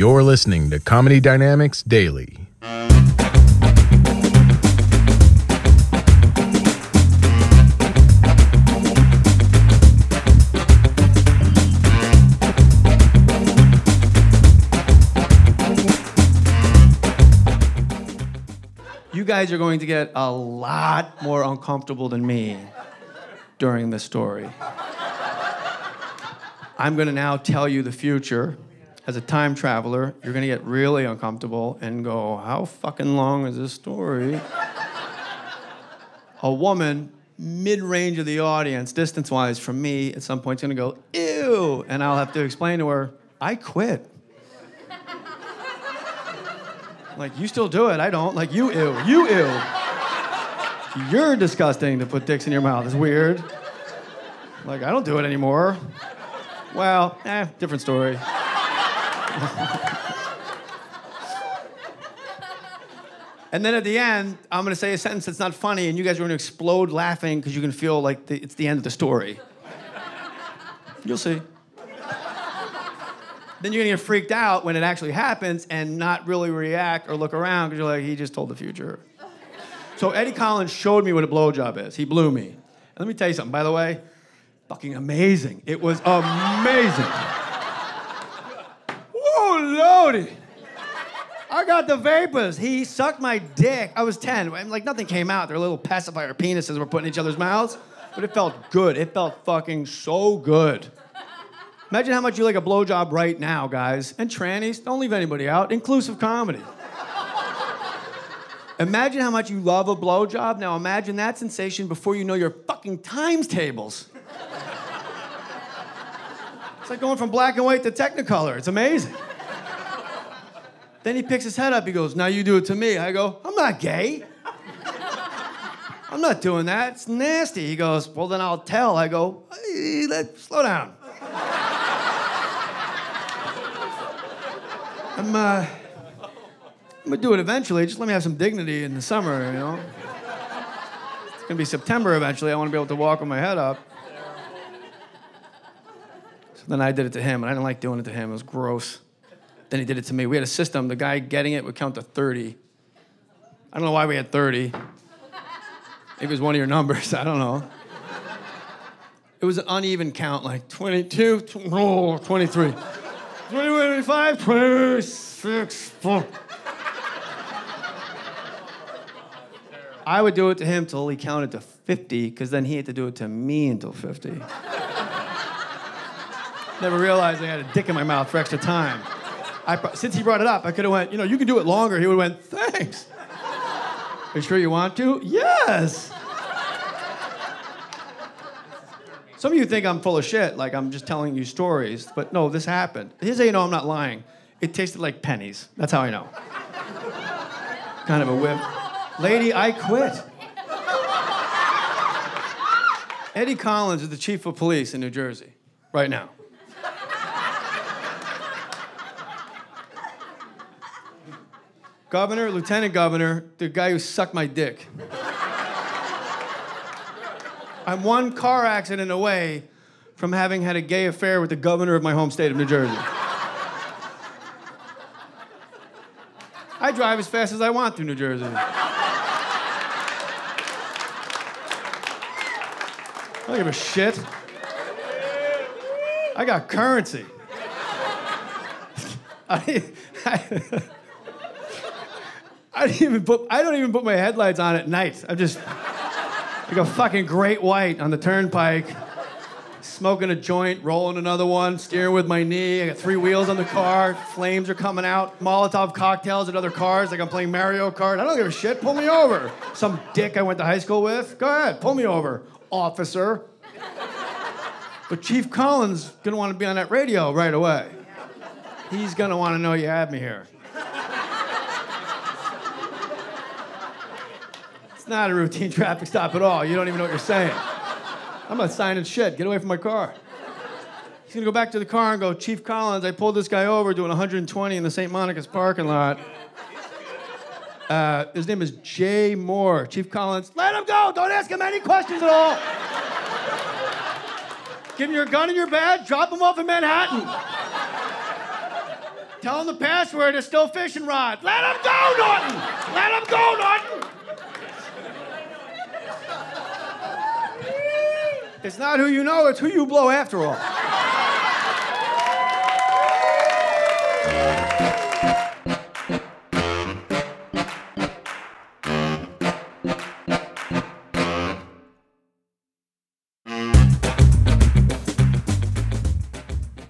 You're listening to Comedy Dynamics Daily. You guys are going to get a lot more uncomfortable than me during this story. I'm going to now tell you the future. As a time traveler, you're going to get really uncomfortable and go, How fucking long is this story? a woman, mid range of the audience, distance wise from me, at some point is going to go, Ew. And I'll have to explain to her, I quit. Like, you still do it. I don't. Like, you ew. You ew. You're disgusting to put dicks in your mouth. It's weird. Like, I don't do it anymore. Well, eh, different story. and then at the end, I'm to say a sentence that's not funny, and you guys are to explode laughing because you can feel like the, it's the end of the story. You'll see. then you're to get freaked out when it actually happens and not really react or look around because you're like, he just told the future. So Eddie Collins showed me what a blowjob is. He blew me. And let me tell you something, by the way, fucking amazing. It was amazing. I got the vapors. He sucked my dick. I was 10. and, Like nothing came out. Their little pacifier penises were put in each other's mouths. But it felt good. It felt fucking so good. Imagine how much you like a blowjob right now, guys. And trannies, don't leave anybody out. Inclusive comedy. imagine how much you love a blowjob. Now imagine that sensation before you know your fucking times tables. It's like going from black and white to Technicolor. It's amazing. Then he picks his head up. He goes, Now you do it to me. I go, I'm not gay. I'm not doing that. It's nasty. He goes, Well, then I'll tell. I go, hey, let, Slow down. I'm, uh, I'm gonna do it eventually. Just let me have some dignity in the summer, you know? It's gonna be September eventually. I wanna be able to walk with my head up. So then I did it to him, and I didn't like doing it to him. It was gross. Then he did it to me. We had a system. The guy getting it would count to 30. I don't know why we had 30. Maybe it was one of your numbers. I don't know. It was an uneven count, like 22, oh, 23, 25, 26, 4. I would do it to him till he counted to 50, because then he had to do it to me until 50. Never realized I had a dick in my mouth for extra time. I, since he brought it up, I could have went, you know, you can do it longer. He would have went, thanks. Are you sure you want to? Yes. Some of you think I'm full of shit, like I'm just telling you stories, but no, this happened. Here's how you know I'm not lying. It tasted like pennies. That's how I know. kind of a whip. Lady, I quit. Eddie Collins is the chief of police in New Jersey right now. Governor, Lieutenant Governor, the guy who sucked my dick. I'm one car accident away from having had a gay affair with the governor of my home state of New Jersey. I drive as fast as I want through New Jersey. I don't give a shit. I got currency. I, I, I didn't even put I don't even put my headlights on at night. I'm just like a fucking great white on the turnpike, smoking a joint, rolling another one, steering with my knee. I got three wheels on the car. Flames are coming out. Molotov cocktails at other cars, like I'm playing Mario Kart. I don't give a shit. Pull me over. Some dick I went to high school with. Go ahead, pull me over, officer. But Chief Collins gonna want to be on that radio right away. He's gonna want to know you have me here. It's not a routine traffic stop at all. You don't even know what you're saying. I'm not signing shit. Get away from my car. He's gonna go back to the car and go, Chief Collins, I pulled this guy over doing 120 in the St. Monica's parking lot. Uh, his name is Jay Mohr. Chief Collins, let him go. Don't ask him any questions at all. Give him your gun and your badge. Drop him off in Manhattan. Tell him the password is still fishing rod. Let him go, Norton. Let him go, Norton. It's not who you know, it's who you blow after all.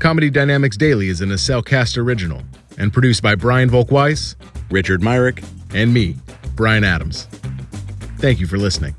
Comedy Dynamics Daily is an Acelcast original and produced by Brian Volkweiss, Richard Myrick, and me, Brian Adams. Thank you for listening.